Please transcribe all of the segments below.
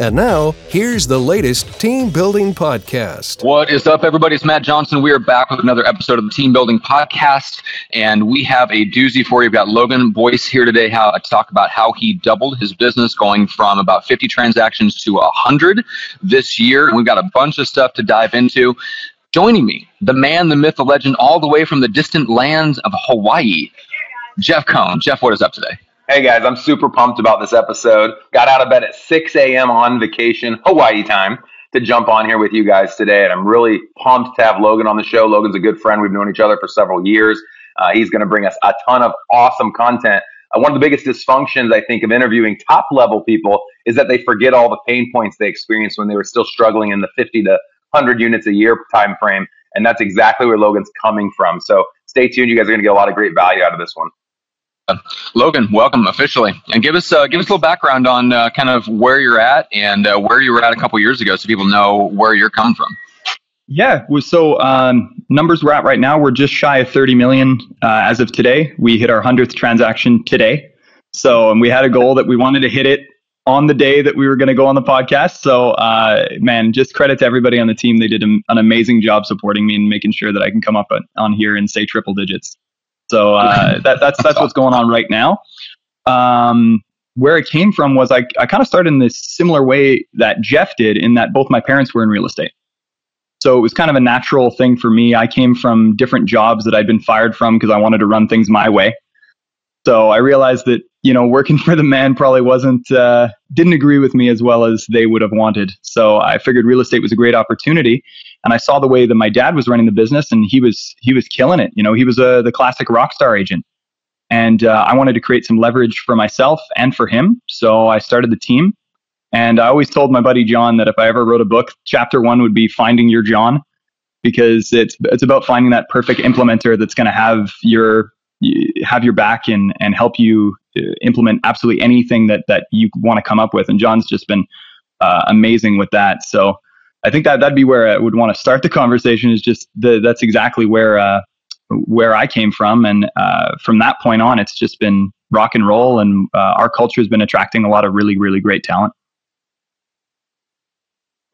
And now, here's the latest team building podcast. What is up, everybody? It's Matt Johnson. We are back with another episode of the Team Building Podcast, and we have a doozy for you. We've got Logan Boyce here today how, to talk about how he doubled his business going from about 50 transactions to 100 this year. We've got a bunch of stuff to dive into. Joining me, the man, the myth, the legend, all the way from the distant lands of Hawaii, Jeff Cohn. Jeff, what is up today? Hey guys, I'm super pumped about this episode. Got out of bed at 6 a.m. on vacation, Hawaii time, to jump on here with you guys today. And I'm really pumped to have Logan on the show. Logan's a good friend. We've known each other for several years. Uh, he's going to bring us a ton of awesome content. Uh, one of the biggest dysfunctions, I think, of interviewing top level people is that they forget all the pain points they experienced when they were still struggling in the 50 to 100 units a year time frame. And that's exactly where Logan's coming from. So stay tuned. You guys are going to get a lot of great value out of this one. Logan, welcome officially, and give us uh, give us a little background on uh, kind of where you're at and uh, where you were at a couple years ago, so people know where you're coming from. Yeah, so um, numbers we're at right now, we're just shy of 30 million uh, as of today. We hit our hundredth transaction today, so and we had a goal that we wanted to hit it on the day that we were going to go on the podcast. So, uh, man, just credit to everybody on the team. They did an amazing job supporting me and making sure that I can come up on here and say triple digits. So uh, that, that's that's what's going on right now. Um, where it came from was I, I kind of started in this similar way that Jeff did, in that both my parents were in real estate. So it was kind of a natural thing for me. I came from different jobs that I'd been fired from because I wanted to run things my way. So I realized that you know working for the man probably wasn't uh, didn't agree with me as well as they would have wanted. So I figured real estate was a great opportunity, and I saw the way that my dad was running the business, and he was he was killing it. You know, he was a the classic rock star agent, and uh, I wanted to create some leverage for myself and for him. So I started the team, and I always told my buddy John that if I ever wrote a book, chapter one would be finding your John, because it's it's about finding that perfect implementer that's going to have your have your back and and help you uh, implement absolutely anything that that you want to come up with. And John's just been uh, amazing with that. So I think that that'd be where I would want to start the conversation. Is just the, that's exactly where uh, where I came from, and uh, from that point on, it's just been rock and roll, and uh, our culture has been attracting a lot of really really great talent.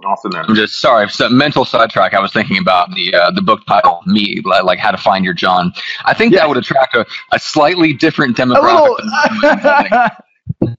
Awesome, man. I'm just sorry, mental sidetrack. I was thinking about the uh, the book title, "Me," like how to find your John. I think yeah. that would attract a, a slightly different demographic. yeah.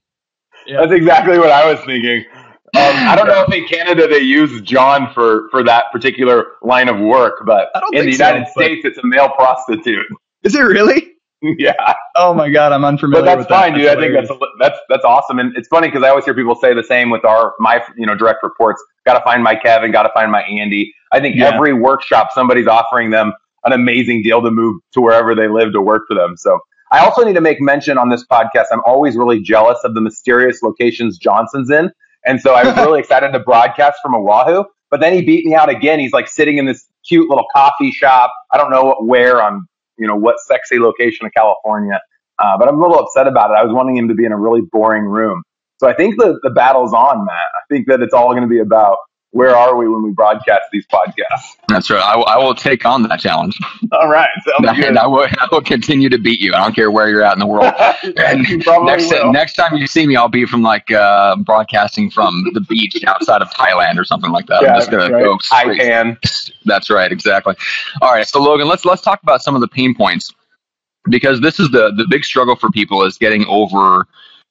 That's exactly what I was thinking. Um, I don't know if in Canada they use John for for that particular line of work, but in the United so, States it's a male prostitute. Is it really? yeah. Oh my god, I'm unfamiliar. But that's fine, that. dude. That's I think that's that's that's awesome, and it's funny because I always hear people say the same with our my you know direct reports. Got to find my Kevin. Got to find my Andy. I think yeah. every workshop somebody's offering them an amazing deal to move to wherever they live to work for them. So I also need to make mention on this podcast. I'm always really jealous of the mysterious locations Johnson's in and so I was really excited to broadcast from Oahu. But then he beat me out again. He's like sitting in this cute little coffee shop. I don't know what, where on, you know, what sexy location of California. Uh, but I'm a little upset about it. I was wanting him to be in a really boring room. So I think the, the battle's on, Matt. I think that it's all going to be about where are we when we broadcast these podcasts? That's right. I, will take on that challenge. All right. And I will, I will continue to beat you. I don't care where you're at in the world. and next, will. next time you see me, I'll be from like uh, broadcasting from the beach outside of Thailand or something like that. Yeah, I'm just gonna right. go. I can. That's right. Exactly. All right. So Logan, let's let's talk about some of the pain points because this is the the big struggle for people is getting over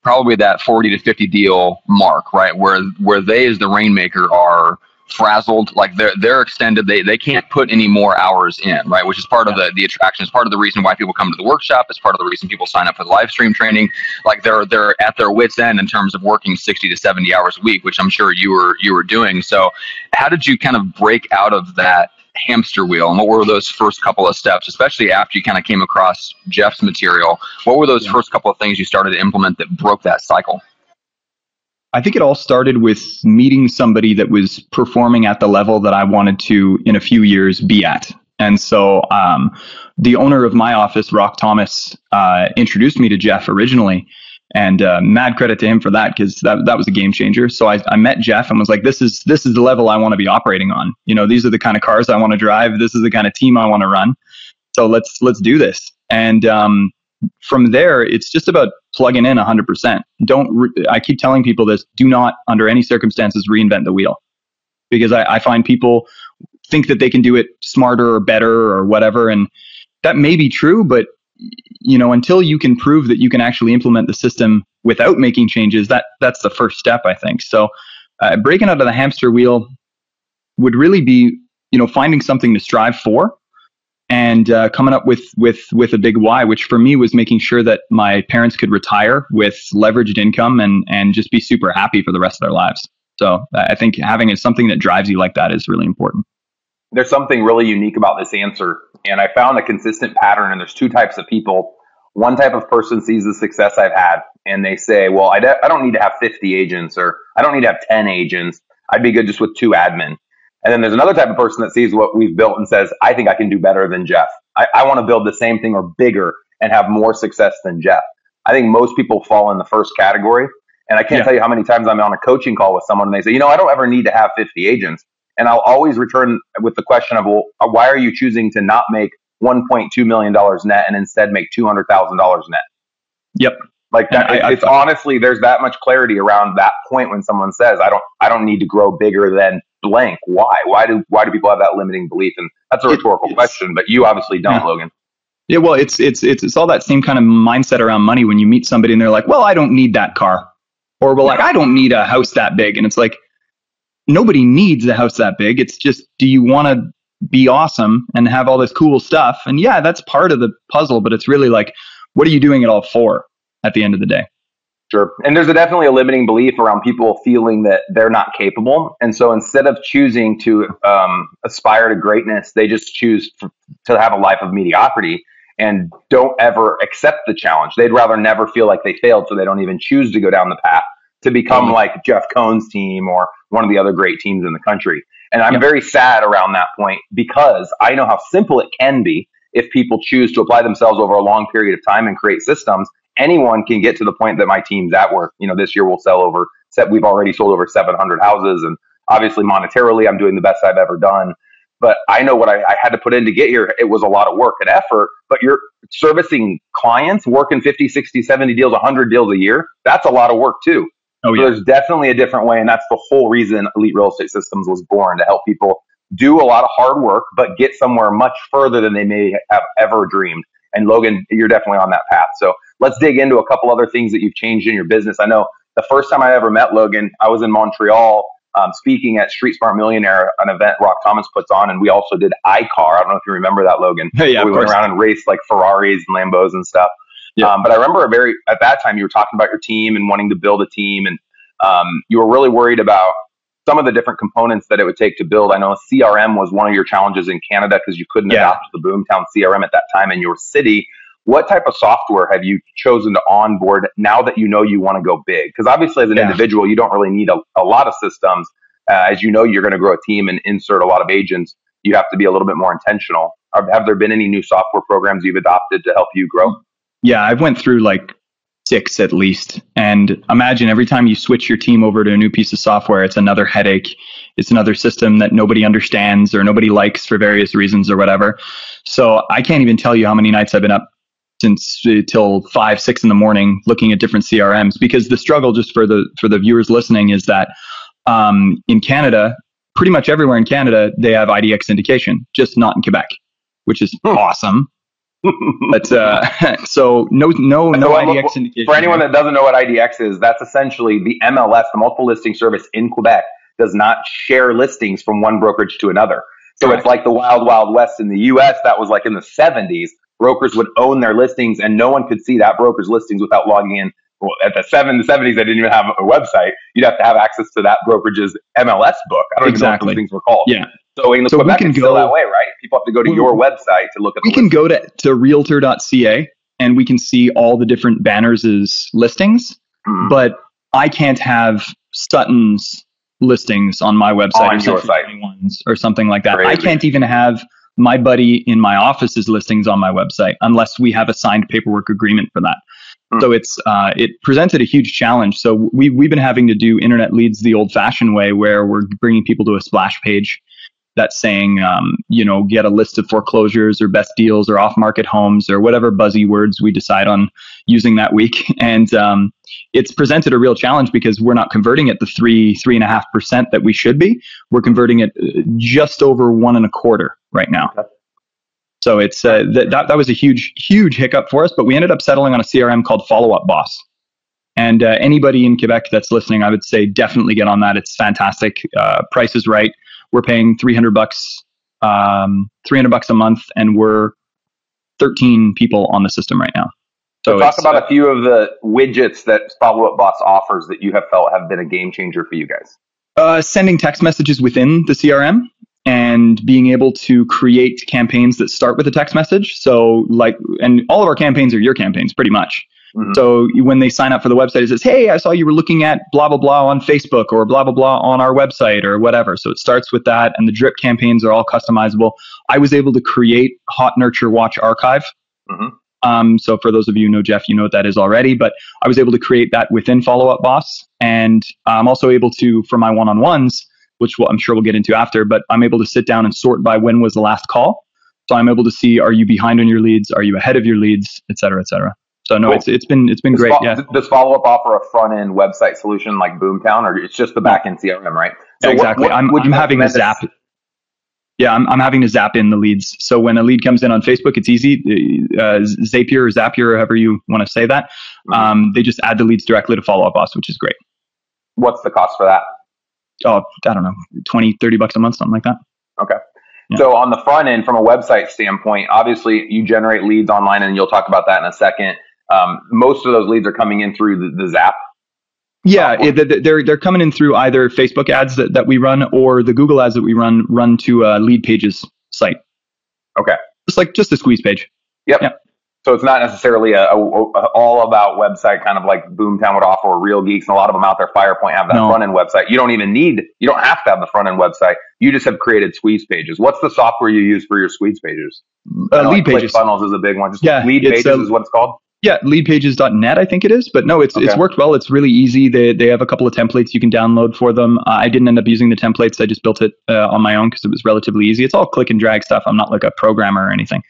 probably that 40 to 50 deal mark, right? Where where they as the rainmaker are frazzled, like they're they're extended, they they can't put any more hours in, right? Which is part of the the attraction, it's part of the reason why people come to the workshop, it's part of the reason people sign up for the live stream training. Like they're they're at their wits end in terms of working 60 to 70 hours a week, which I'm sure you were you were doing. So how did you kind of break out of that hamster wheel and what were those first couple of steps especially after you kind of came across jeff's material what were those yeah. first couple of things you started to implement that broke that cycle I think it all started with meeting somebody that was performing at the level that I wanted to in a few years be at. And so um, the owner of my office, Rock Thomas, uh, introduced me to Jeff originally. And uh, mad credit to him for that because that, that was a game changer. So I, I met Jeff and was like, this is this is the level I want to be operating on. You know, these are the kind of cars I want to drive. This is the kind of team I want to run. So let's let's do this. And um, from there, it's just about plugging in 100%. Don't, re- I keep telling people this do not, under any circumstances, reinvent the wheel. Because I, I find people think that they can do it smarter or better or whatever. And that may be true, but you know, until you can prove that you can actually implement the system without making changes, that that's the first step, I think. So, uh, breaking out of the hamster wheel would really be, you know, finding something to strive for and uh, coming up with with with a big why, which for me was making sure that my parents could retire with leveraged income and and just be super happy for the rest of their lives. So I think having something that drives you like that is really important. There's something really unique about this answer, and I found a consistent pattern. And there's two types of people. One type of person sees the success I've had, and they say, "Well, I, de- I don't need to have 50 agents, or I don't need to have 10 agents. I'd be good just with two admin." And then there's another type of person that sees what we've built and says, I think I can do better than Jeff. I, I want to build the same thing or bigger and have more success than Jeff. I think most people fall in the first category. And I can't yeah. tell you how many times I'm on a coaching call with someone and they say, you know, I don't ever need to have 50 agents. And I'll always return with the question of, well, why are you choosing to not make $1.2 million net and instead make $200,000 net? Yep. Like that, I, it's I, honestly, there's that much clarity around that point when someone says, I don't, I don't need to grow bigger than blank. Why? Why do why do people have that limiting belief? And that's a rhetorical it, question, but you obviously don't, yeah. Logan. Yeah, well, it's it's it's it's all that same kind of mindset around money when you meet somebody and they're like, "Well, I don't need that car," or "Well, like I don't need a house that big," and it's like nobody needs a house that big. It's just, do you want to be awesome and have all this cool stuff? And yeah, that's part of the puzzle, but it's really like, what are you doing it all for at the end of the day? Sure. And there's a definitely a limiting belief around people feeling that they're not capable. And so instead of choosing to um, aspire to greatness, they just choose to, to have a life of mediocrity and don't ever accept the challenge. They'd rather never feel like they failed, so they don't even choose to go down the path to become mm-hmm. like Jeff Cohn's team or one of the other great teams in the country. And I'm yep. very sad around that point because I know how simple it can be if people choose to apply themselves over a long period of time and create systems anyone can get to the point that my team's at work. You know, this year we'll sell over, we've already sold over 700 houses. And obviously, monetarily, I'm doing the best I've ever done. But I know what I, I had to put in to get here. It was a lot of work and effort, but you're servicing clients, working 50, 60, 70 deals, 100 deals a year. That's a lot of work too. Oh, yeah. So there's definitely a different way. And that's the whole reason Elite Real Estate Systems was born to help people do a lot of hard work, but get somewhere much further than they may have ever dreamed. And Logan, you're definitely on that path. So let's dig into a couple other things that you've changed in your business. I know the first time I ever met Logan, I was in Montreal um, speaking at Street Smart Millionaire, an event Rock Thomas puts on, and we also did iCar. I don't know if you remember that, Logan. yeah, we went around and raced like Ferraris and Lambos and stuff. Yeah. Um, but I remember a very at that time you were talking about your team and wanting to build a team, and um, you were really worried about some of the different components that it would take to build. I know CRM was one of your challenges in Canada because you couldn't yeah. adopt the Boomtown CRM at that time in your city what type of software have you chosen to onboard now that you know you want to go big? Because obviously, as an yeah. individual, you don't really need a, a lot of systems. Uh, as you know, you're going to grow a team and insert a lot of agents. You have to be a little bit more intentional. Have, have there been any new software programs you've adopted to help you grow? Yeah, I've went through like six at least. And imagine every time you switch your team over to a new piece of software, it's another headache. It's another system that nobody understands or nobody likes for various reasons or whatever. So I can't even tell you how many nights I've been up since uh, till five six in the morning looking at different crms because the struggle just for the for the viewers listening is that um, in canada pretty much everywhere in canada they have idx syndication just not in quebec which is hmm. awesome but uh, so no no no so, idx syndication for anyone that doesn't know what idx is that's essentially the mls the multiple listing service in quebec does not share listings from one brokerage to another. So it's like the wild wild west in the us that was like in the 70s brokers would own their listings and no one could see that broker's listings without logging in. Well, at the seven, the 70s, they didn't even have a website. You'd have to have access to that brokerage's MLS book. I don't exactly. even know what those things were called. Yeah. So in so Quebec, we can go, that way, right? People have to go to your website to look at We can go to, to realtor.ca and we can see all the different banners' listings, mm. but I can't have Sutton's listings on my website on or, site. or something like that. Crazy. I can't even have my buddy in my office's listings on my website unless we have a signed paperwork agreement for that. Hmm. So it's uh, it presented a huge challenge. So we we've been having to do internet leads the old-fashioned way, where we're bringing people to a splash page that's saying, um, you know, get a list of foreclosures or best deals or off-market homes or whatever buzzy words we decide on using that week. And um, it's presented a real challenge because we're not converting at the three three and a half percent that we should be. We're converting it uh, just over one and a quarter right now. Okay. So it's uh, th- that that was a huge huge hiccup for us, but we ended up settling on a CRM called Follow Up Boss. And uh, anybody in Quebec that's listening, I would say definitely get on that. It's fantastic. Uh, price is right. We're paying 300 bucks, um, 300 bucks a month, and we're 13 people on the system right now. So talk it's, about a few of the widgets that Follow Up Boss offers that you have felt have been a game changer for you guys. uh, sending text messages within the CRM and being able to create campaigns that start with a text message. So, like, and all of our campaigns are your campaigns pretty much. Mhm. So, when they sign up for the website, it says, Hey, I saw you were looking at blah, blah, blah on Facebook or blah, blah, blah on our website or whatever. So, it starts with that. And the drip campaigns are all customizable. I was able to create Hot Nurture Watch Archive. Mhm. Um, so, for those of you who know Jeff, you know what that is already. But I was able to create that within Follow Up Boss. And I'm also able to, for my one on ones, which we'll, I'm sure we'll get into after, but I'm able to sit down and sort by when was the last call. So I'm able to see are you behind on your leads, are you ahead of your leads, et cetera, et cetera. So no, Cool. it's it's been it's been Does great. fo- Yeah, Does Follow Up offer a front end website solution like Boomtown, or it's just the back end CRM, right? Yeah, exactly. what I'm, would I'm you having to zap. Yeah, I'm, I'm having to zap in the leads. So when a lead comes in on Facebook, it's easy. Uh, Zapier or Zapier, or however you want to say that. Mhm. Um, they just add the leads directly to Follow Up Boss, which is great. What's the cost for that? Oh, I don't know, 20, 30 bucks a month, something like that. Yeah. So on the front end, from a website standpoint, obviously you generate leads online, and you'll talk about that in a second. Um, most of those leads are coming in through the, the Zap. Yeah, it, they're they're coming in through either Facebook ads that, that we run or the Google ads that we run run to uh, Lead Pages site. Okay. Just like just a squeeze page. So it's not necessarily a, a, a all about website, kind of like Boomtown would offer, or Real Geeks, and a lot of them out there. Firepoint have that No. front end website. You don't even need, you don't have to have the front end website. You just have created squeeze pages. What's the software you use for your squeeze pages? Uh, know, lead like Pages. Funnels is a big one. Just Yeah, lead pages uh, is what it's called. Yeah, leadpages.net, I think it is. But no, it's it's worked well. It's really easy. They they have a couple of templates you can download for them. Uh, I didn't end up using the templates. I just built it uh, on my own because it was relatively easy. It's all click and drag stuff. I'm not like a programmer or anything.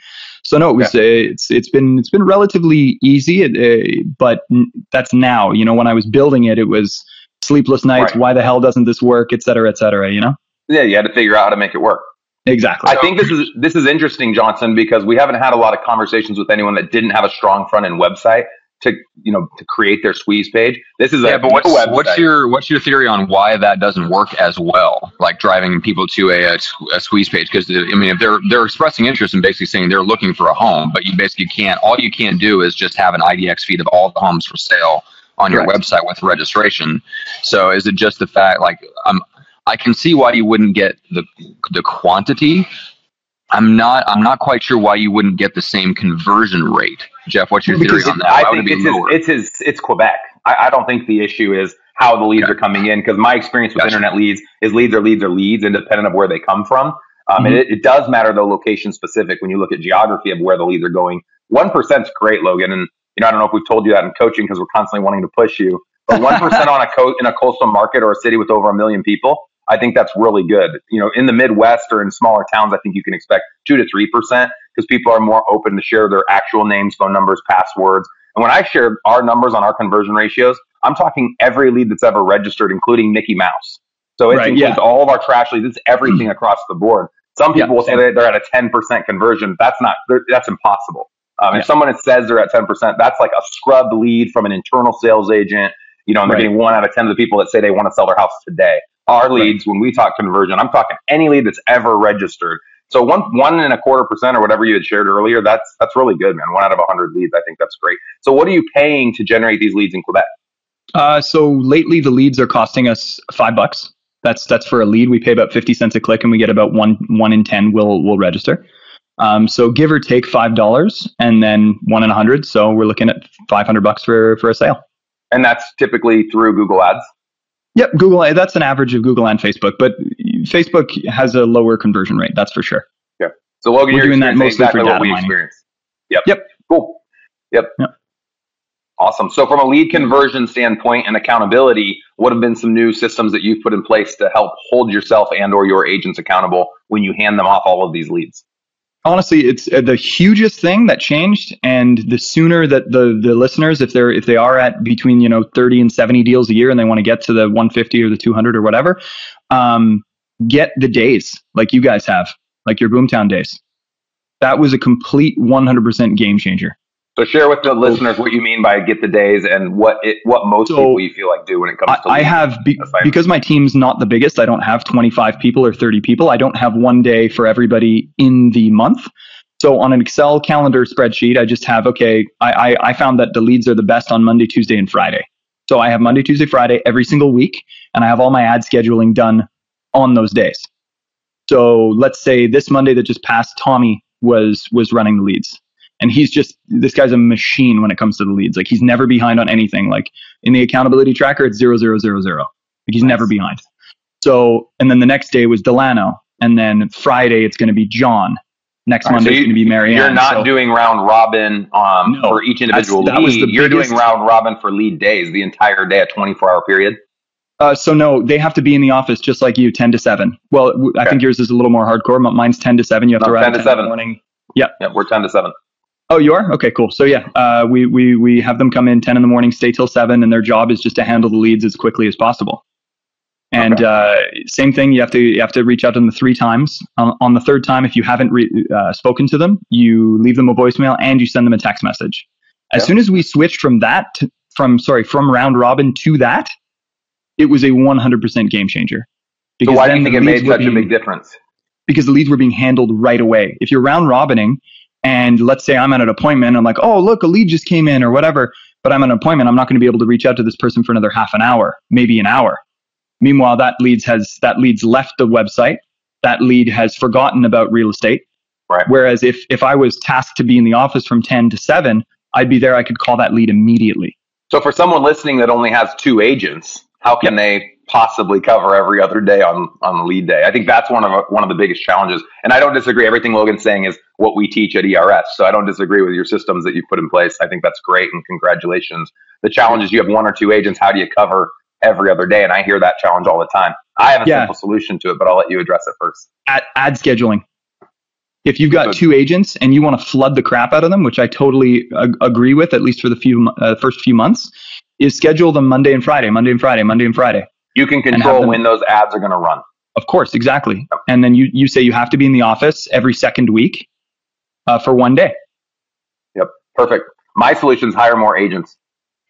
So no, it was uh, it's it's been it's been relatively easy. Uh, but n- that's now. You know, when I was building it, it was sleepless nights. Right. Why the hell doesn't this work? Et cetera, et cetera. You know. Yeah, you had to figure out how to make it work. Exactly. I think this is this is interesting, Johnson, because we haven't had a lot of conversations with anyone that didn't have a strong front end website to you know to create their squeeze page. This is Yeah, a but what's website. what's your what's your theory on why that doesn't work as well? Like driving people to a, a, a squeeze page because I mean if they're they're expressing interest in basically saying they're looking for a home, but you basically can't. All you can do is just have an IDX feed of all the homes for sale on your website with registration. So is it just the fact like um I can see why you wouldn't get the the quantity. I'm not I'm not quite sure why you wouldn't get the same conversion rate. Jeff, what's your theory Because on that? I Why would it think it's his, it's his it's Quebec. I, I don't think the issue is how the leads Okay. are coming in because my experience with Gotcha. internet leads is leads are leads are leads independent of where they come from. Um, Mm-hmm. And it, it does matter though location specific when you look at geography of where the leads are going. One percent's great, Logan, and you know I don't know if we've told you that in coaching because we're constantly wanting to push you. But one percent on a co- in a coastal market or a city with over a million people, I think that's really good. You know, in the Midwest or in smaller towns, I think you can expect two to three percent because people are more open to share their actual names, phone numbers, passwords. And when I share our numbers on our conversion ratios, I'm talking every lead that's ever registered, including Mickey Mouse. So it Right, includes yeah. all of our trash leads. It's everything across the board. Some people Yeah, will say they're at a 10% conversion. That's not, that's impossible. Um, Yeah. If someone says they're at 10%, that's like a scrub lead from an internal sales agent, you know, and they're Right. getting one out of 10 of the people that say they want to sell their house today. Our leads, when we talk conversion, I'm talking any lead that's ever registered. So one, one and a quarter percent or whatever you had shared earlier, that's, that's really good, man. One out of a hundred leads. I think that's great. So what are you paying to generate these leads in Quebec? Uh, so lately, the leads are costing us five bucks. That's that's for a lead. We pay about fifty cents a click, and we get about one one in ten will will register. Um, so give or take five dollars, and then one in a hundred. So we're looking at five hundred bucks for for a sale. And that's typically through Google ads. Yep, Google. That's an average of Google and Facebook, but Facebook has a lower conversion rate. That's for sure. Yeah. So Logan, We're you're doing that mostly exactly for what data we mining. experience. Yep. Yep. Cool. Yep. Yep. Awesome. So from a lead conversion standpoint and accountability, what have been some new systems that you've put in place to help hold yourself and or your agents accountable when you hand them off all of these leads? honestly it's uh, the hugest thing that changed and the sooner that the the listeners if they're if they are at between you know 30 and 70 deals a year and they want to get to the 150 or the 200 or whatever um, get the days like you guys have like your boomtown days that was a complete 100% game changer So share with the listeners what you mean by get the days and what it what most So, people you feel like do when it comes to I, I have be, because my team's not the biggest. I don't have 25 people or 30 people. I don't have one day for everybody in the month. So on an Excel calendar spreadsheet, I just have okay. I, I I found that the leads are the best on Monday, Tuesday, and Friday. So I have Monday, Tuesday, Friday every single week, and I have all my ad scheduling done on those days. So let's say this Monday that just passed, Tommy was was running the leads, and he's just this guy's a machine when it comes to the leads. Like he's never behind on anything. Like in the accountability tracker, it's zero zero zero zero. Like he's Nice. never behind. So and then the next day was Delano, and then Friday it's going to be John. Next All right, so Monday it's going to be Marianne. You're not So- doing round robin um, No, for each individual that was lead. the You're biggest- doing round robin for lead days, the entire day, a 24 hour period. Uh, so no, they have to be in the office just like you, ten to seven. Well, w- I Okay. think yours is a little more hardcore. but Mine's ten to seven. You have No, to arrive 10 to at 10 in the 7. morning. Yeah, yeah, we're 10 to 7. Oh, you are? Okay, cool. So yeah, uh, we we we have them come in ten in the morning, stay till seven, and their job is just to handle the leads as quickly as possible. And uh, same thing, you have to you have to reach out to them three times. On, on the third time, if you haven't re- uh, spoken to them, you leave them a voicemail and you send them a text message. As Yeah. soon as we switched from that to, from sorry from round robin to that, it was a 100% game changer. So why do you think it made such a big difference? because the leads were being handled right away. If you're round robining and let's say I'm at an appointment, I'm like, oh, look, a lead just came in or whatever, but I'm at an appointment, I'm not going to be able to reach out to this person for another half an hour, maybe an hour. Meanwhile, that leads has that leads left the website. That lead has forgotten about real estate. Right. Whereas if if I was tasked to be in the office from 10 to 7, I'd be there. I could call that lead immediately. So for someone listening that only has two agents, how can they possibly cover every other day on on the lead day? I think that's one of one of the biggest challenges. And I don't disagree. Everything Logan's saying is what we teach at ERS. So I don't disagree with your systems that you put in place. I think that's great and congratulations. The challenge is you have one or two agents. How do you cover every other day? And I hear that challenge all the time. I have a Yeah. simple solution to it, but I'll let you address it first. ad, ad scheduling. If you've got two agents and you want to flood the crap out of them, which I totally ag- agree with, at least for the few uh, first few months, is schedule them Monday and Friday, Monday and Friday, Monday and Friday. You can have control them- when those ads are going to run. Of course, exactly. And then you you say you have to be in the office every second week uh, for one day. Yep, perfect. My solution is hire more agents.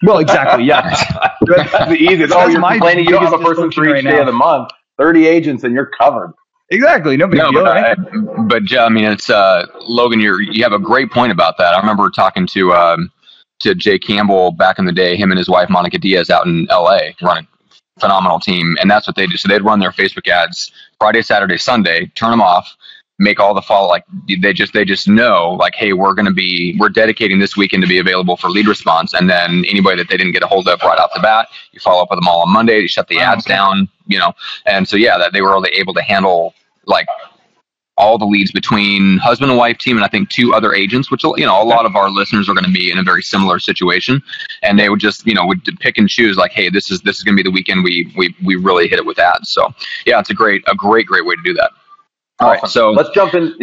Well, exactly. Yeah. That's the easiest. Oh, That's you're my complaining you don't have a person for each right day now. of the month. 30 agents and you're covered. exactly. No big No, deal. but, right? uh, but I mean, it's uh, Logan. You you have a great point about that. I remember talking to um, to Jay Campbell back in the day. Him and his wife Monica Diaz out in L.A. running phenomenal team, and that's what they do. So they'd run their Facebook ads Friday, Saturday, Sunday, turn them off, make all the follow. Like they just they just know like, hey, we're going to be we're dedicating this weekend to be available for lead response, and then anybody that they didn't get a hold of right off the bat, you follow up with them all on Monday. You shut the Wow, ads okay. down, you know, and so yeah, that they were really able to handle like all the leads between husband and wife team and I think two other agents, which you know a lot of our listeners are going to be in a very similar situation, and they would just you know would pick and choose like, hey, this is this is going to be the weekend we we we really hit it with ads. So yeah, it's a great a great great way to do that. All right, Awesome. so let's jump in.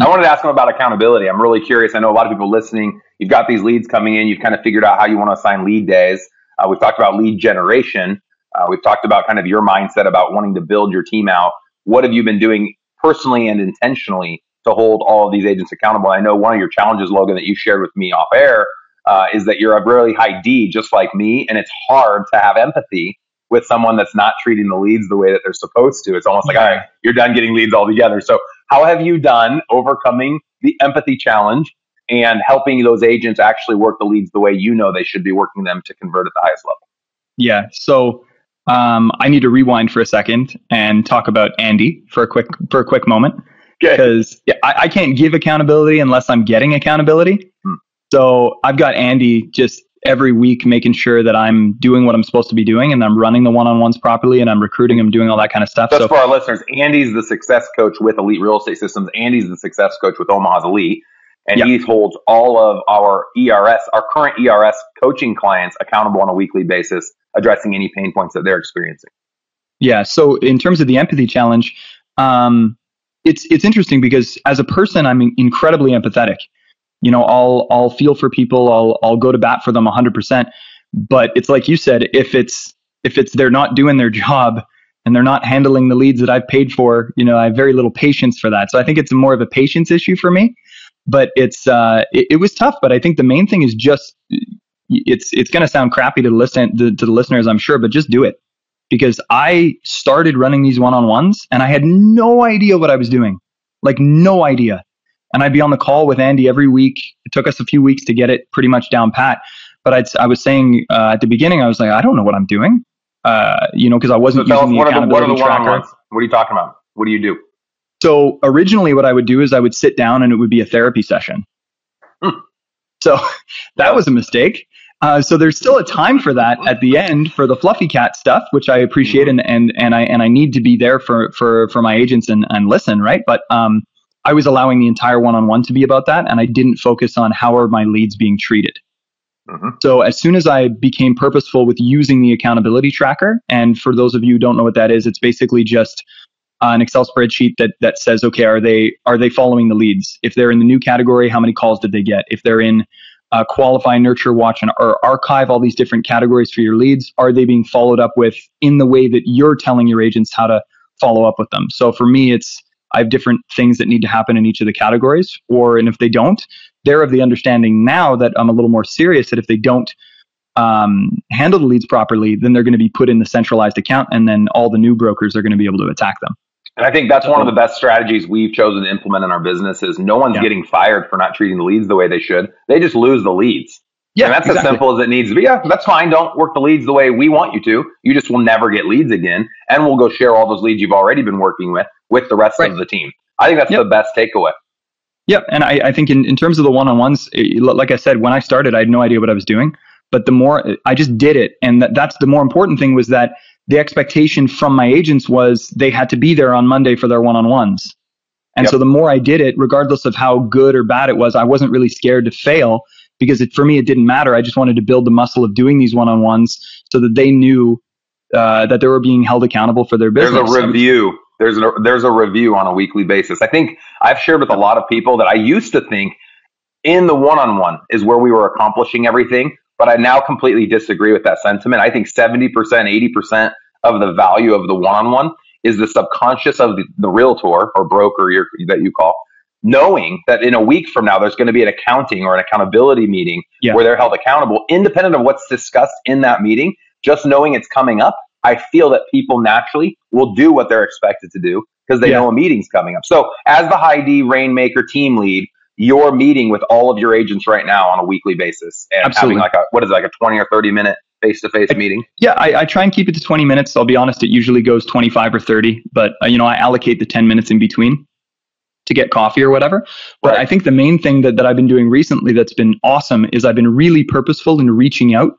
I wanted to ask them about accountability. I'm really curious. I know a lot of people listening. You've got these leads coming in. You've kind of figured out how you want to assign lead days. Uh, we've talked about lead generation. Uh, we've talked about kind of your mindset about wanting to build your team out. What have you been doing personally and intentionally to hold all of these agents accountable? I know one of your challenges, Logan, that you shared with me off air uh, is that you're a really high D, just like me, and it's hard to have empathy with someone that's not treating the leads the way that they're supposed to. It's almost like, all right, you're done getting leads altogether. So, how have you done overcoming the empathy challenge and helping those agents actually work the leads the way you know they should be working them to convert at the highest level? Yeah. So um, I need to rewind for a second and talk about Andy for a quick for a quick moment because I, I can't give accountability unless I'm getting accountability. Hmm. So I've got Andy just every week making sure that I'm doing what I'm supposed to be doing and I'm running the one-on-ones properly and I'm recruiting them, doing all that kind of stuff. Just so, for our listeners, Andy's the success coach with Elite Real Estate Systems. Andy's the success coach with Omaha's Elite. And yep. he holds all of our ERS, our current ERS coaching clients accountable on a weekly basis, addressing any pain points that they're experiencing. Yeah. So in terms of the empathy challenge, um, it's it's interesting because as a person, I'm incredibly empathetic. You know, I'll I'll feel for people. I'll I'll go to bat for them 100%. But it's like you said, if it's if it's they're not doing their job and they're not handling the leads that I've paid for, you know, I have very little patience for that. So I think it's more of a patience issue for me. But it's uh, it, it was tough. But I think the main thing is just it's it's going to sound crappy to listen to, to the listeners, I'm sure, but just do it because I started running these one on ones and I had no idea what I was doing. Like, no idea. And I'd be on the call with Andy every week. It took us a few weeks to get it pretty much down pat. But I'd, I was saying uh, at the beginning, I was like, I don't know what I'm doing. Uh, you know, because I wasn't so using the accountability the, what are the tracker. What are you talking about? What do you do? So originally, what I would do is I would sit down and it would be a therapy session. Hmm. So that was a mistake. Uh, so there's still a time for that at the end for the fluffy cat stuff, which I appreciate and and and I and I need to be there for for for my agents and and listen, right? But um, I was allowing the entire one-on-one to be about that, and I didn't focus on how are my leads being treated. Mm-hmm. So as soon as I became purposeful with using the accountability tracker, and for those of you who don't know what that is, it's basically just an Excel spreadsheet that that says, okay, are they are they following the leads? If they're in the new category, how many calls did they get? If they're in uh, qualify, nurture, watch, and or archive all these different categories for your leads? Are they being followed up with in the way that you're telling your agents how to follow up with them? So for me, it's I have different things that need to happen in each of the categories, or and if they don't, they're of the understanding now that I'm a little more serious that if they don't um, handle the leads properly, then they're going to be put in the centralized account, and then all the new brokers are going to be able to attack them. And I think that's one of the best strategies we've chosen to implement in our business is no one's yeah. getting fired for not treating the leads the way they should. They just lose the leads. Yeah, and that's exactly. as simple as it needs to be. Yeah, that's fine. Don't work the leads the way we want you to. You just will never get leads again. And we'll go share all those leads you've already been working with with the rest right. of the team. I think that's yep. the best takeaway. Yeah, and I, I think in, in terms of the one-on-ones, eh, like I said, when I started, I had no idea what I was doing. But the more eh, I just did it, and that, that's the more important thing was that the expectation from my agents was they had to be there on Monday for their one on ones. And yep. so the more I did it, regardless of how good or bad it was, I wasn't really scared to fail because it, for me, it didn't matter. I just wanted to build the muscle of doing these one on ones so that they knew uh, that they were being held accountable for their business. There's a review. There's a, there's a review on a weekly basis. I think I've shared with a lot of people that I used to think in the one on one is where we were accomplishing everything. But I now completely disagree with that sentiment. I think 70%, 80% of the value of the one on one is the subconscious of the, the realtor or broker that you call, knowing that in a week from now, there's going to be an accounting or an accountability meeting yeah. where they're held accountable, independent of what's discussed in that meeting. Just knowing it's coming up, I feel that people naturally will do what they're expected to do because they yeah. know a meeting's coming up. So, as the High D Rainmaker team lead, you're meeting with all of your agents right now on a weekly basis and Absolutely. having like a what is it, like a 20 or 30 minute face to face meeting? Yeah, I, I, try and keep it to 20 minutes. I'll be honest, it usually goes 25 or 30, but uh, you know, I allocate the 10 minutes in between to get coffee or whatever. But right. I think the main thing that, that I've been doing recently that's been awesome is I've been really purposeful in reaching out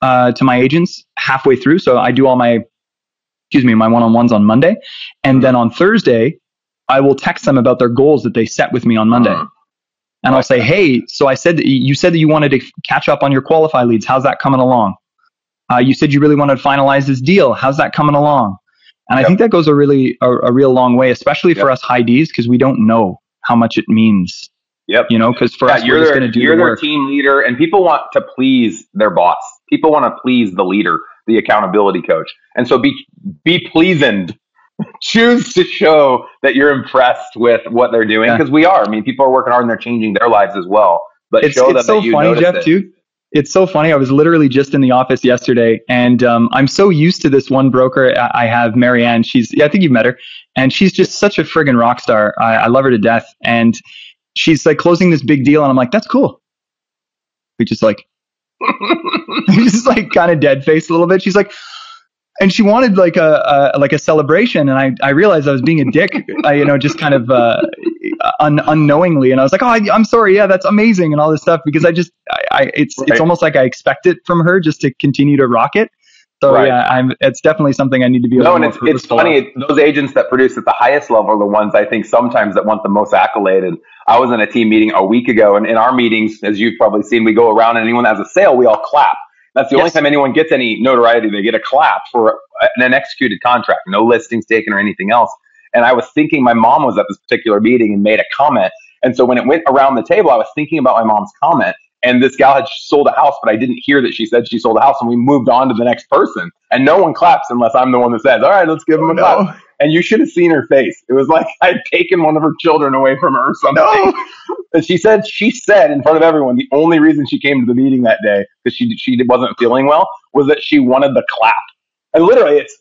uh, to my agents halfway through. So I do all my, excuse me, my one on ones on Monday. And then on Thursday, I will text them about their goals that they set with me on Monday. Uh-huh and I'll say, "Hey, so I said that you said that you wanted to catch up on your qualify leads. How's that coming along? Uh, you said you really wanted to finalize this deal. How's that coming along?" And yep. I think that goes a really a, a real long way, especially yep. for us high Ds, because we don't know how much it means. Yep. You know, because for yeah, us, you're their, do you're the their team leader, and people want to please their boss. People want to please the leader, the accountability coach, and so be be pleasing choose to show that you're impressed with what they're doing because yeah. we are. I mean, people are working hard and they're changing their lives as well. But it's, show it's so funny, Jeff, it. too. It's so funny. I was literally just in the office yesterday, and um, I'm so used to this one broker I have, Marianne. She's, yeah, I think you've met her, and she's just such a friggin' rock star. I, I love her to death, and she's like closing this big deal, and I'm like, that's cool. We just like, just like kind of dead face a little bit. She's like, and she wanted like a, a, like a celebration and I, I realized I was being a dick I, you know just kind of uh, un- unknowingly, and I was like, "Oh, I, am sorry, yeah, that's amazing," and all this stuff because I just, I, I it's right. it's almost like I expect it from her just to continue to rock it. So right. yeah, I'm. It's definitely something I need to be. No, and it's it's funny. Of. Those agents that produce at the highest level are the ones I think sometimes that want the most accolade. And I was in a team meeting a week ago, and in our meetings, as you've probably seen, we go around and anyone that has a sale, we all clap. That's the yes. only time anyone gets any notoriety. They get a clap for an executed contract, no listings taken or anything else. And I was thinking my mom was at this particular meeting and made a comment. And so when it went around the table, I was thinking about my mom's comment. And this gal had sold a house, but I didn't hear that she said she sold a house. And we moved on to the next person. And no one claps unless I'm the one that says, All right, let's give them a oh, clap. And you should have seen her face. It was like I'd taken one of her children away from her or something. No. And she said, she said in front of everyone, the only reason she came to the meeting that day because she she wasn't feeling well was that she wanted the clap. And literally, it's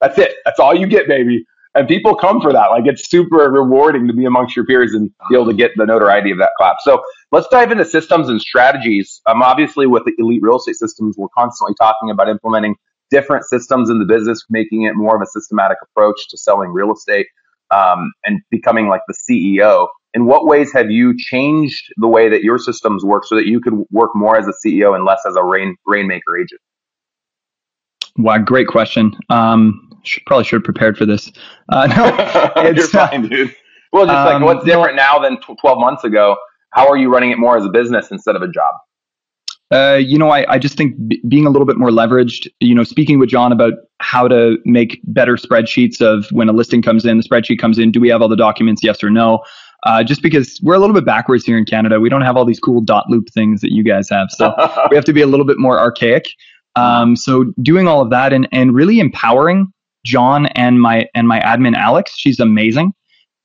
that's it. That's all you get, baby. And people come for that. Like it's super rewarding to be amongst your peers and be able to get the notoriety of that clap. So let's dive into systems and strategies. Um, obviously, with the elite real estate systems, we're constantly talking about implementing different systems in the business, making it more of a systematic approach to selling real estate um, and becoming like the CEO. In what ways have you changed the way that your systems work so that you could work more as a CEO and less as a rain rainmaker agent? Wow, great question. Um, should, probably should have prepared for this. Uh, no, You're fine, dude. Well, just like um, what's different no, now than 12 months ago? How are you running it more as a business instead of a job? Uh, you know, I, I just think b- being a little bit more leveraged, you know, speaking with John about how to make better spreadsheets of when a listing comes in, the spreadsheet comes in, do we have all the documents, yes or no? Uh, just because we're a little bit backwards here in Canada. We don't have all these cool dotloop things that you guys have. So we have to be a little bit more archaic. Um, so doing all of that and, and really empowering John and my and my admin Alex, she's amazing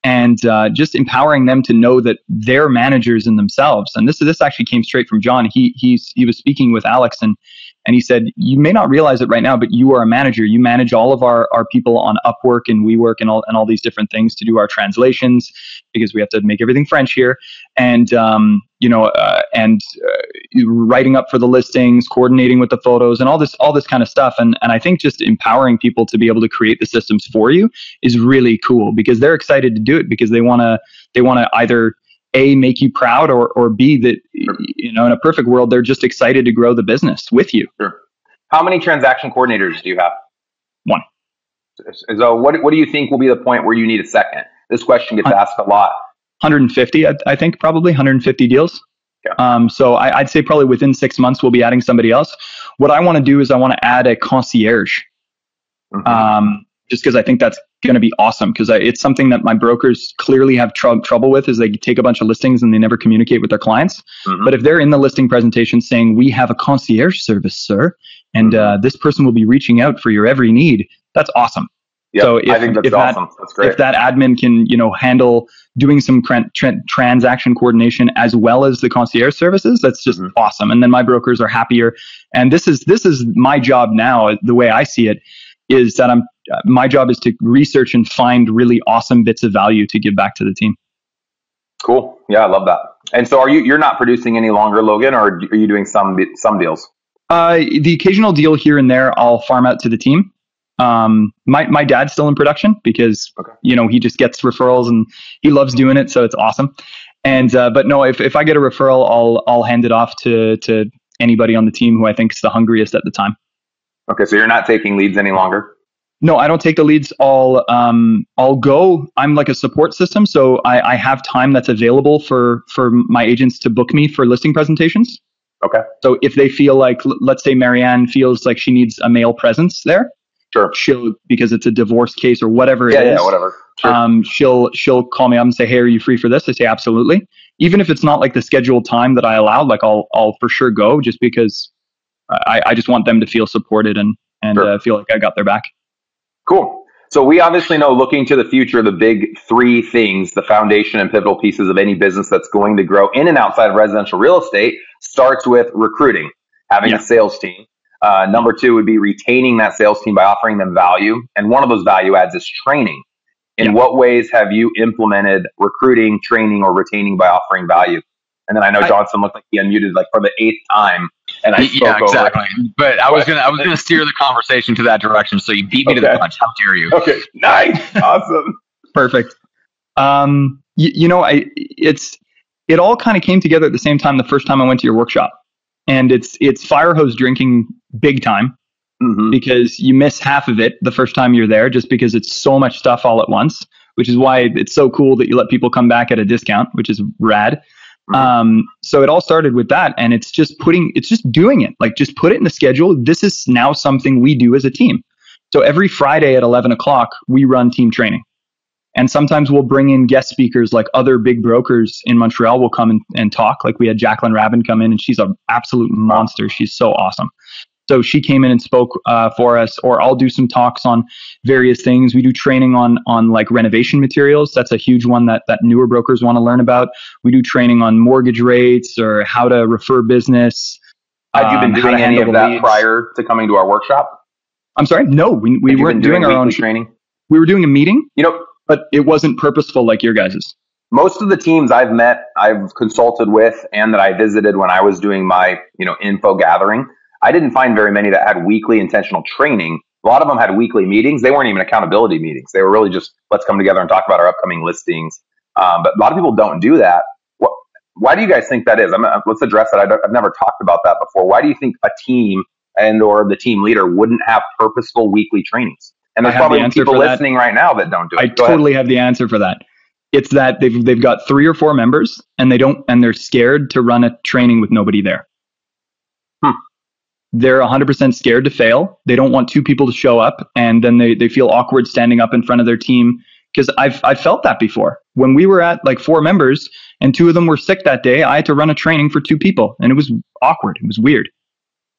and uh, just empowering them to know that they're managers in themselves. And this this actually came straight from John. He he's he was speaking with Alex and and he said, You may not realize it right now, but you are a manager. You manage all of our, our people on Upwork and WeWork and all, and all these different things to do our translations because we have to make everything French here. And, um, you know, uh, and uh, writing up for the listings, coordinating with the photos and all this, all this kind of stuff. And, and I think just empowering people to be able to create the systems for you is really cool because they're excited to do it because they want to, they want to either a make you proud or or b that you know in a perfect world they're just excited to grow the business with you. Sure. How many transaction coordinators do you have? One. So what, what do you think will be the point where you need a second? This question gets asked a lot 150 i, I think probably 150 deals yeah. Um, so I, would say probably within six months we'll be adding somebody else. What I want to do is I want to add a concierge. Mm-hmm. Um, just because I think that's going to be awesome because it's something that my brokers clearly have tr- trouble with is they take a bunch of listings and they never communicate with their clients. Mm-hmm. But if they're in the listing presentation saying we have a concierge service, sir, and mm-hmm. uh, this person will be reaching out for your every need, that's awesome. Yep, so if, I think that's if awesome. That, that's great. If that admin can, you know, handle doing some tra- tra- transaction coordination as well as the concierge services, that's just mm-hmm. awesome. And then my brokers are happier. And this is this is my job now. The way I see it is that I'm my job is to research and find really awesome bits of value to give back to the team. Cool. Yeah, I love that. And so, are you you're not producing any longer, Logan, or are you doing some some deals? Uh, the occasional deal here and there, I'll farm out to the team. Um, my my dad's still in production because okay. you know he just gets referrals and he loves doing it, so it's awesome. And uh, but no, if if I get a referral, I'll I'll hand it off to to anybody on the team who I think is the hungriest at the time. Okay, so you're not taking leads any longer. No, I don't take the leads. I'll um, I'll go. I'm like a support system, so I, I have time that's available for for my agents to book me for listing presentations. Okay. So if they feel like, let's say Marianne feels like she needs a male presence there, sure. She'll because it's a divorce case or whatever yeah, it is. Yeah, whatever. Sure. Um, she'll she'll call me up and say, "Hey, are you free for this?" I say, "Absolutely." Even if it's not like the scheduled time that I allowed, like I'll I'll for sure go just because I, I just want them to feel supported and and sure. uh, feel like I got their back. Cool. So we obviously know looking to the future, the big three things, the foundation and pivotal pieces of any business that's going to grow in and outside of residential real estate starts with recruiting, having yeah. a sales team. Uh, number two would be retaining that sales team by offering them value. And one of those value adds is training. In yeah. what ways have you implemented recruiting, training, or retaining by offering value? And then I know Johnson looked like he unmuted like for the eighth time, and I yeah, exactly. But I was gonna I was gonna steer the conversation to that direction, so you beat me okay. to the punch. How dare you? Okay, nice, awesome, perfect. Um, You, you know, I it's it all kind of came together at the same time the first time I went to your workshop. And it's it's fire hose drinking big time mm-hmm. because you miss half of it the first time you're there just because it's so much stuff all at once, which is why it's so cool that you let people come back at a discount, which is rad. Mm-hmm. Um, so it all started with that, and it's just putting, it's just doing it. Like just put it in the schedule. This is now something we do as a team. So every Friday at 11 o'clock, we run team training. And sometimes we'll bring in guest speakers like other big brokers in Montreal will come and, and talk. Like we had Jacqueline Rabin come in and she's an absolute monster. She's so awesome. So she came in and spoke uh, for us, or I'll do some talks on various things. We do training on on like renovation materials. That's a huge one that that newer brokers want to learn about. We do training on mortgage rates or how to refer business. Had you been um, doing any of that leads. prior to coming to our workshop? I'm sorry. No, we, we weren't doing, doing our own training. We were doing a meeting. You know, but it wasn't purposeful like your guys's. Most of the teams I've met, I've consulted with, and that I visited when I was doing my you know info gathering I didn't find very many that had weekly intentional training. A lot of them had weekly meetings. They weren't even accountability meetings. They were really just let's come together and talk about our upcoming listings. Um, but a lot of people don't do that. What, why do you guys think that is? I'm, let's address that. I've never talked about that before. Why do you think a team and or the team leader wouldn't have purposeful weekly trainings? And there's probably the people listening right now that don't do it. I Go totally ahead. have the answer for that. It's that they've they've got three or four members and they don't and they're scared to run a training with nobody there. Hmm they're 100% scared to fail. They don't want two people to show up and then they, they feel awkward standing up in front of their team. Because I've, I've felt that before. When we were at like four members and two of them were sick that day, I had to run a training for two people and it was awkward. It was weird.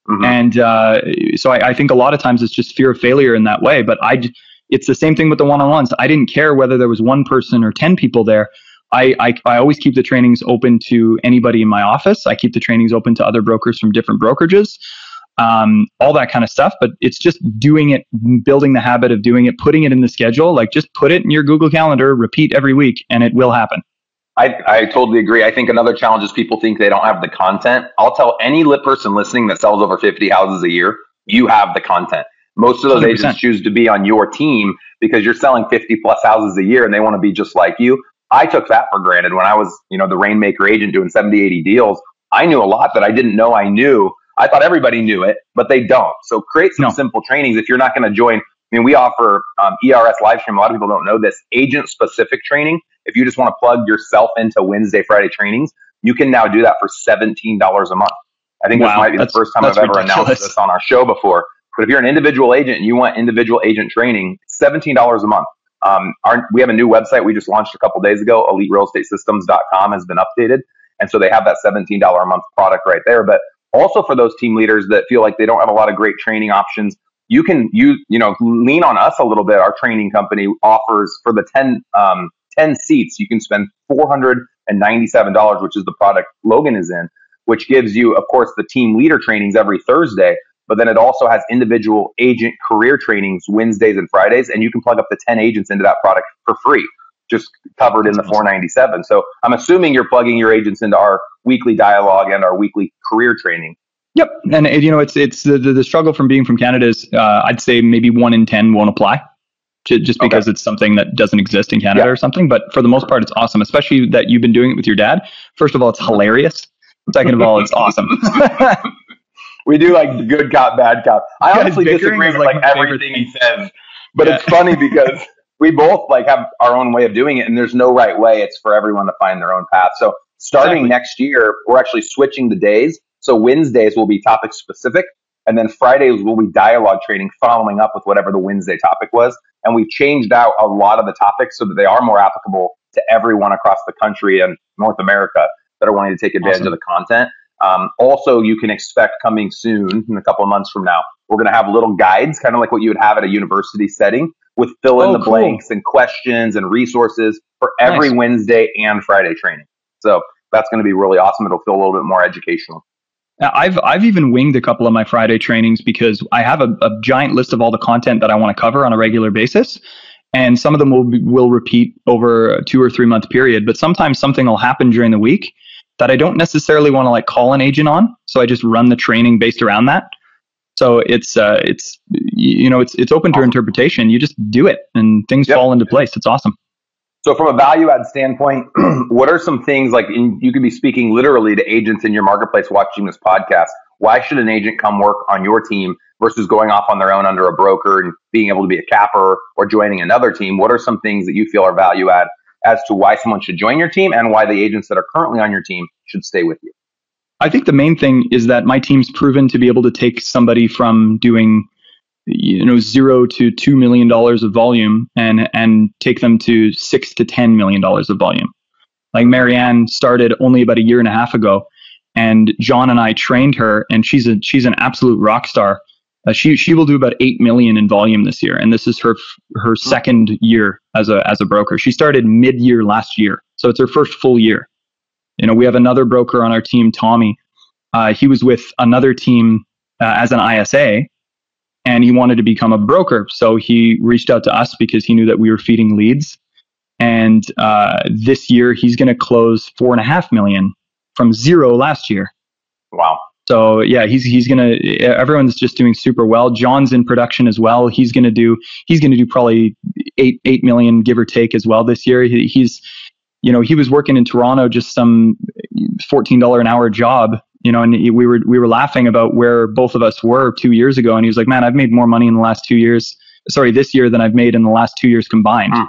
Mm-hmm. And uh, so I, I think a lot of times it's just fear of failure in that way. But I, it's the same thing with the one on ones. I didn't care whether there was one person or 10 people there. I, I, I, always keep the trainings open to anybody in my office. I keep the trainings open to other brokers from different brokerages um, all that kind of stuff. But it's just doing it, building the habit of doing it, putting it in the schedule. Like just put it in your Google Calendar, repeat every week, and it will happen. I, I totally agree. I think another challenge is people think they don't have the content. I'll tell any lit person listening that sells over 50 houses a year, you have the content. Most of those 100%. agents choose to be on your team because you're selling 50 plus houses a year and they want to be just like you. I took that for granted when I was, you know, the rainmaker agent doing 70, 80 deals. I knew a lot that I didn't know I knew I thought everybody knew it, but they don't. So create some no. simple trainings. If you're not going to join, I mean, we offer um, ERS live stream. A lot of people don't know this agent specific training. If you just want to plug yourself into Wednesday, Friday trainings, you can now do that for $17 a month. I think wow, this might be the first time I've ever ridiculous. announced this on our show before. But if you're an individual agent and you want individual agent training, $17 a month. Um, our, we have a new website we just launched a couple days ago. EliteRealEstateSystems.com has been updated. And so they have that $17 a month product right there. But also for those team leaders that feel like they don't have a lot of great training options you can you you know lean on us a little bit. Our training company offers for the 10 um, 10 seats you can spend $497 which is the product logan is in which gives you of course the team leader trainings every thursday but then it also has individual agent career trainings wednesdays and fridays and you can plug up the 10 agents into that product for free just covered in the 497 so i'm assuming you're plugging your agents into our weekly dialogue and our weekly career training. Yep, and you know it's it's the, the, the struggle from being from Canada is uh, I'd say maybe one in ten won't apply, just because okay. it's something that doesn't exist in Canada or something. But for the most part, it's awesome, especially that you've been doing it with your dad. First of all, it's hilarious. Second of all, it's awesome. we do like good cop, bad cop. I honestly disagree with like, like everything he says, but yeah. it's funny because we both like have our own way of doing it, and there's no right way. It's for everyone to find their own path. So Starting exactly. next year, we're actually switching the days. So Wednesdays will be topic specific, and then Fridays will be dialogue training following up with whatever the Wednesday topic was. And we've changed out a lot of the topics so that they are more applicable to everyone across the country and North America that are wanting to take advantage awesome. of the content. Um, also, you can expect coming soon, in a couple of months from now, we're going to have little guides, kind of like what you would have at a university setting, with fill in oh, the cool. blanks and questions and resources for every nice. Wednesday and Friday training. So that's going to be really awesome. It'll feel a little bit more educational. I've I've even winged a couple of my Friday trainings because I have a, a giant list of all the content that I want to cover on a regular basis, and some of them will be, will repeat over a two or three month period. But sometimes something will happen during the week that I don't necessarily want to like call an agent on, so I just run the training based around that. So it's uh, it's you know it's it's open to interpretation. You just do it, and things yep. fall into place. It's awesome. So, from a value add standpoint, what are some things like in, you could be speaking literally to agents in your marketplace watching this podcast? Why should an agent come work on your team versus going off on their own under a broker and being able to be a capper or joining another team? What are some things that you feel are value add as to why someone should join your team and why the agents that are currently on your team should stay with you? I think the main thing is that my team's proven to be able to take somebody from doing you know zero to two million dollars of volume and and take them to six to ten million dollars of volume. Like Marianne started only about a year and a half ago, and John and I trained her, and she's a she's an absolute rock star. Uh, she she will do about eight million in volume this year, and this is her her second year as a as a broker. She started mid year last year, so it's her first full year. You know, we have another broker on our team, Tommy. Uh, he was with another team uh, as an ISA, and he wanted to become a broker. So he reached out to us because he knew that we were feeding leads. And uh, this year, he's going to close four and a half million from zero last year. Wow. So yeah, he's he's gonna. Everyone's just doing super well. John's in production as well. He's gonna do. He's gonna do probably eight eight million give or take as well this year. He, he's, you know, he was working in Toronto, just some fourteen dollar an hour job. You know, and we were we were laughing about where both of us were two years ago, and he was like, "Man, I've made more money in the last two years. Sorry, this year than I've made in the last two years combined." Hmm.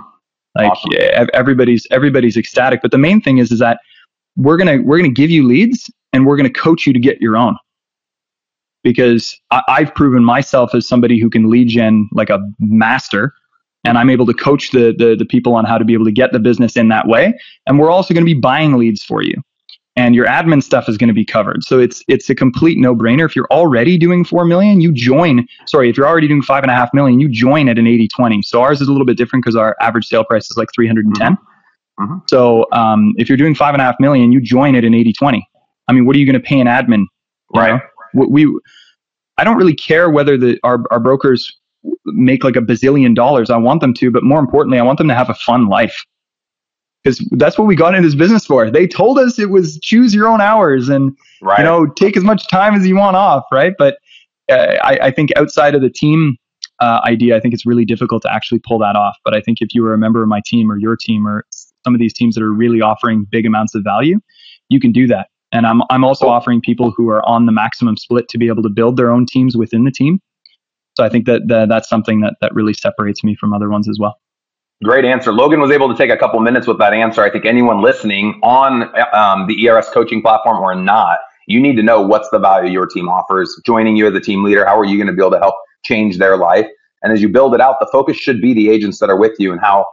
Like awesome. yeah, everybody's everybody's ecstatic. But the main thing is is that we're gonna we're gonna give you leads and we're gonna coach you to get your own. Because I, I've proven myself as somebody who can lead gen like a master, and I'm able to coach the, the the people on how to be able to get the business in that way. And we're also going to be buying leads for you, and your admin stuff is going to be covered. So it's it's a complete no brainer. If you're already doing four million, you join. Sorry, if you're already doing five and a half million, you join at an 80-20. So ours is a little bit different because our average sale price is like 310. Mm-hmm. Mm-hmm. So um, if you're doing five and a half million, you join it in 80 20. I mean, what are you going to pay an admin? Right. We, we, I don't really care whether the our, our brokers make like a bazillion dollars. I want them to, but more importantly, I want them to have a fun life because that's what we got into this business for. They told us it was choose your own hours and right. you know take as much time as you want off, right? But uh, I, I, think outside of the team uh, idea, I think it's really difficult to actually pull that off. But I think if you were a member of my team or your team or some of these teams that are really offering big amounts of value, you can do that. And I'm I'm also offering people who are on the maximum split to be able to build their own teams within the team. So I think that, that that's something that that really separates me from other ones as well. Great answer. Logan was able to take a couple minutes with that answer. I think anyone listening on um, the ERS coaching platform or not, you need to know what's the value your team offers. Joining you as a team leader, how are you going to be able to help change their life? And as you build it out, the focus should be the agents that are with you and how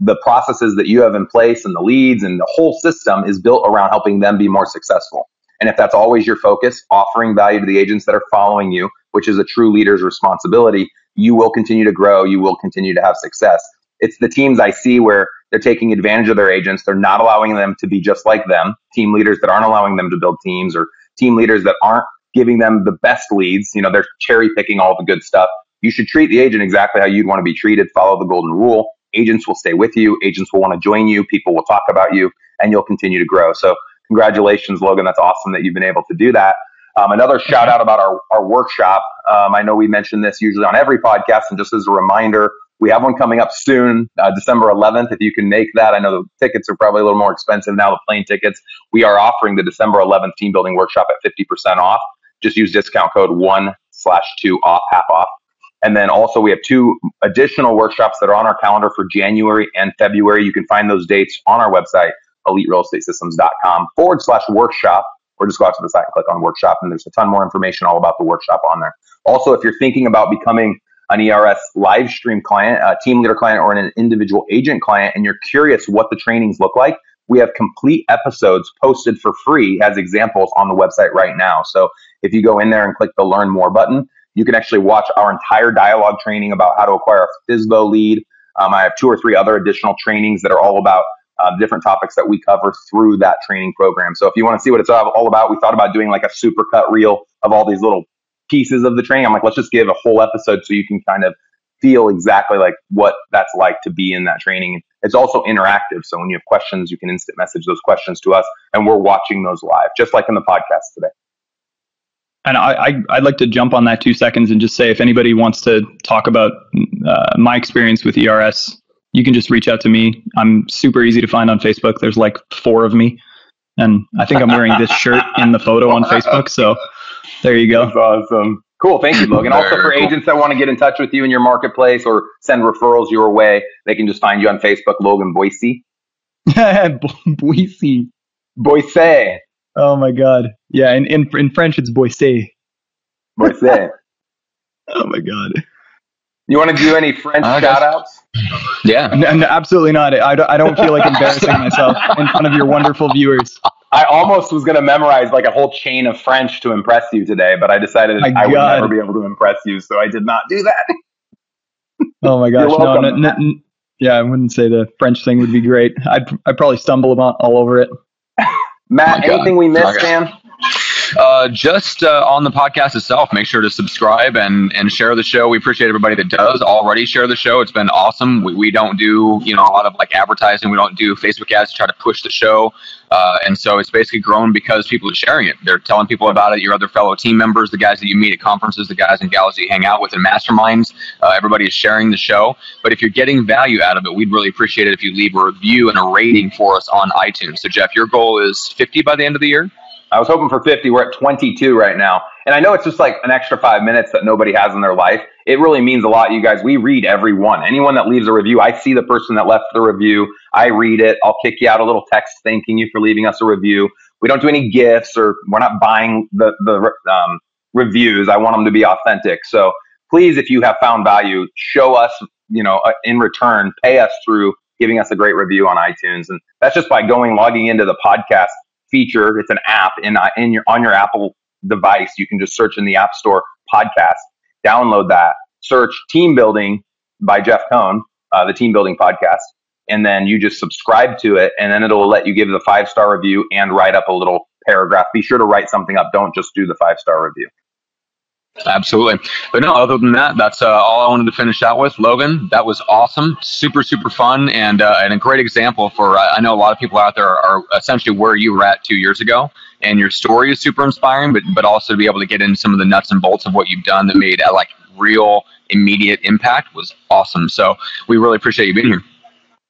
the processes that you have in place and the leads and the whole system is built around helping them be more successful. And if that's always your focus, offering value to the agents that are following you, which is a true leader's responsibility, you will continue to grow. You will continue to have success. It's the teams I see where they're taking advantage of their agents. They're not allowing them to be just like them. Team leaders that aren't allowing them to build teams or team leaders that aren't giving them the best leads. You know, they're cherry picking all the good stuff. You should treat the agent exactly how you'd want to be treated. Follow the golden rule agents will stay with you, agents will want to join you, people will talk about you, and you'll continue to grow. So, congratulations, Logan. That's awesome that you've been able to do that. Um, another shout out about our, our workshop. Um, I know we mention this usually on every podcast, and just as a reminder, we have one coming up soon, uh, December 11th. If you can make that, I know the tickets are probably a little more expensive now, the plane tickets. We are offering the December 11th team building workshop at 50% off. Just use discount code one slash two off, half off. And then also we have two additional workshops that are on our calendar for January and February. You can find those dates on our website, eliterealestatesystems.com forward slash workshop, or just go out to the site and click on workshop. And there's a ton more information all about the workshop on there. Also, if you're thinking about becoming an ERS live stream client, a team leader client, or an individual agent client, and you're curious what the trainings look like, we have complete episodes posted for free as examples on the website right now. So if you go in there and click the learn more button, you can actually watch our entire dialogue training about how to acquire a FSBO lead. Um, I have two or three other additional trainings that are all about uh, different topics that we cover through that training program. So if you want to see what it's all about, we thought about doing like a supercut reel of all these little pieces of the training. I'm like, let's just give a whole episode so you can kind of feel exactly like what that's like to be in that training. It's also interactive. So when you have questions, you can instant message those questions to us and we're watching those live, just like in the podcast today. And I, I, would like to jump on that two seconds and just say if anybody wants to talk about uh, my experience with ERS, you can just reach out to me. I'm super easy to find on Facebook. There's like four of me. And I think I'm wearing this shirt in the photo on Facebook. So there you go. That's awesome. Cool. Thank you, Logan. also, for cool. agents that want to get in touch with you in your marketplace or send referrals your way, they can just find you on Facebook, Logan Boise. Boise. Boise. Oh my God. Yeah. In, in, in French, it's Boise. Boise. oh my God. You want to do any French shout outs? Yeah. No, no, absolutely not. I don't, I don't feel like embarrassing myself in front of your wonderful viewers. I almost was going to memorize like a whole chain of French to impress you today, but I decided my I would never be able to impress you, so I did not do that. oh my gosh. no, no, no, yeah, I wouldn't say the French thing would be great. I'd, I'd probably stumble about all over it. Matt, oh anything we missed, man? Uh, just uh, on the podcast itself, make sure to subscribe and, and share the show. We appreciate everybody that does already share the show. It's been awesome. We, we don't do you know a lot of like advertising. We don't do Facebook ads to try to push the show. Uh, and so it's basically grown because people are sharing it. They're telling people about it. Your other fellow team members, the guys that you meet at conferences, the guys and gals you hang out with in masterminds. Uh, everybody is sharing the show. But if you're getting value out of it, we'd really appreciate it if you leave a review and a rating for us on iTunes. So Jeff, your goal is 50 by the end of the year. I was hoping for 50. We're at 22 right now. And I know it's just like an extra five minutes that nobody has in their life. It really means a lot, you guys. We read every one. Anyone that leaves a review, I see the person that left the review. I read it. I'll kick you out a little text thanking you for leaving us a review. We don't do any gifts or we're not buying the, the um, reviews. I want them to be authentic. So please, if you have found value, show us, you know, uh, in return, pay us through giving us a great review on iTunes. And that's just by going, logging into the podcast feature. It's an app in in your on your Apple device. You can just search in the App Store podcast, download that, search Team Building by Jeff Cohn, uh, the Team Building podcast, and then you just subscribe to it, and then it'll let you give the five star review and write up a little paragraph. Be sure to write something up. Don't just do the five star review. Absolutely. But no, other than that, that's uh, all I wanted to finish out with. Logan, that was awesome. Super, super fun and, uh, and a great example for, uh, I know a lot of people out there are, essentially where you were at two years ago. And your story is super inspiring, but, but also to be able to get into some of the nuts and bolts of what you've done that made uh, like real immediate impact was awesome. So we really appreciate you being here.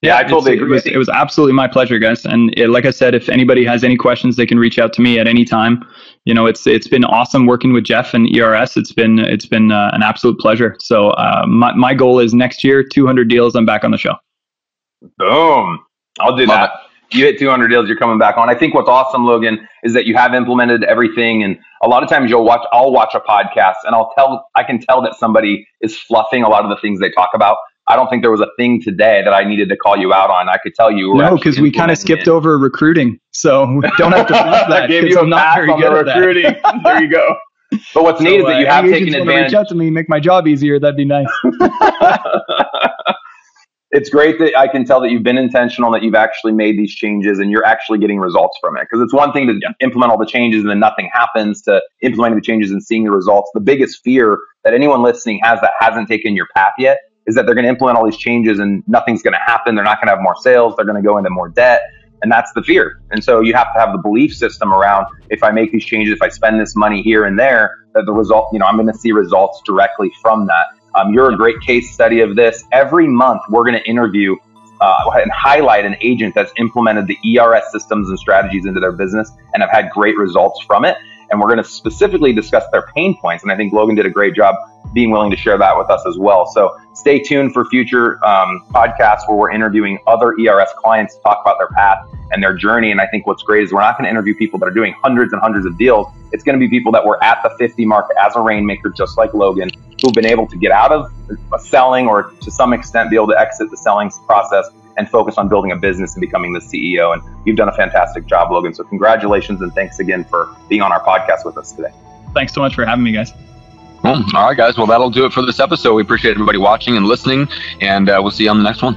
Yeah, I totally agree. It was, it was, absolutely my pleasure, guys. And it, like I said, if anybody has any questions, they can reach out to me at any time you know, it's it's been awesome working with Jeff and ERS. It's been it's been uh, an absolute pleasure. So uh, my my goal is next year, 200 deals. I'm back on the show. Boom! I'll do Love that. It. You hit 200 deals, you're coming back on. I think what's awesome, Logan, is that you have implemented everything. And a lot of times you'll watch, I'll watch a podcast and I'll tell, I can tell that somebody is fluffing a lot of the things they talk about. I don't think there was a thing today that I needed to call you out on. I could tell you. No, because we kind of skipped it. over recruiting, so don't have to that. I gave you a I'm not very on good the recruiting. there you go. But what's so, neat is that you uh, have taken advantage. Reach out to me, make my job easier. That'd be nice. it's great that I can tell that you've been intentional, that you've actually made these changes, and you're actually getting results from it. Because it's one thing to yeah. implement all the changes and then nothing happens, to implementing the changes and seeing the results. The biggest fear that anyone listening has that hasn't taken your path yet is that they're going to implement all these changes and nothing's going to happen. They're not going to have more sales. They're going to go into more debt. And that's the fear. And so you have to have the belief system around if I make these changes, if I spend this money here and there, that the result, you know, I'm going to see results directly from that. Um, you're a great case study of this. Every month, we're going to interview uh, and highlight an agent that's implemented the ERS systems and strategies into their business and have had great results from it. And we're going to specifically discuss their pain points. And I think Logan did a great job being willing to share that with us as well. So stay tuned for future um, podcasts where we're interviewing other ERS clients to talk about their path and their journey. And I think what's great is we're not going to interview people that are doing hundreds and hundreds of deals. It's going to be people that were at the 50 mark as a rainmaker, just like Logan, who've been able to get out of selling or to some extent be able to exit the selling process and focus on building a business and becoming the CEO. And you've done a fantastic job, Logan. So congratulations and thanks again for being on our podcast with us today. Thanks so much for having me, guys. Well, all right, guys. Well, that'll do it for this episode. We appreciate everybody watching and listening, and uh, we'll see you on the next one.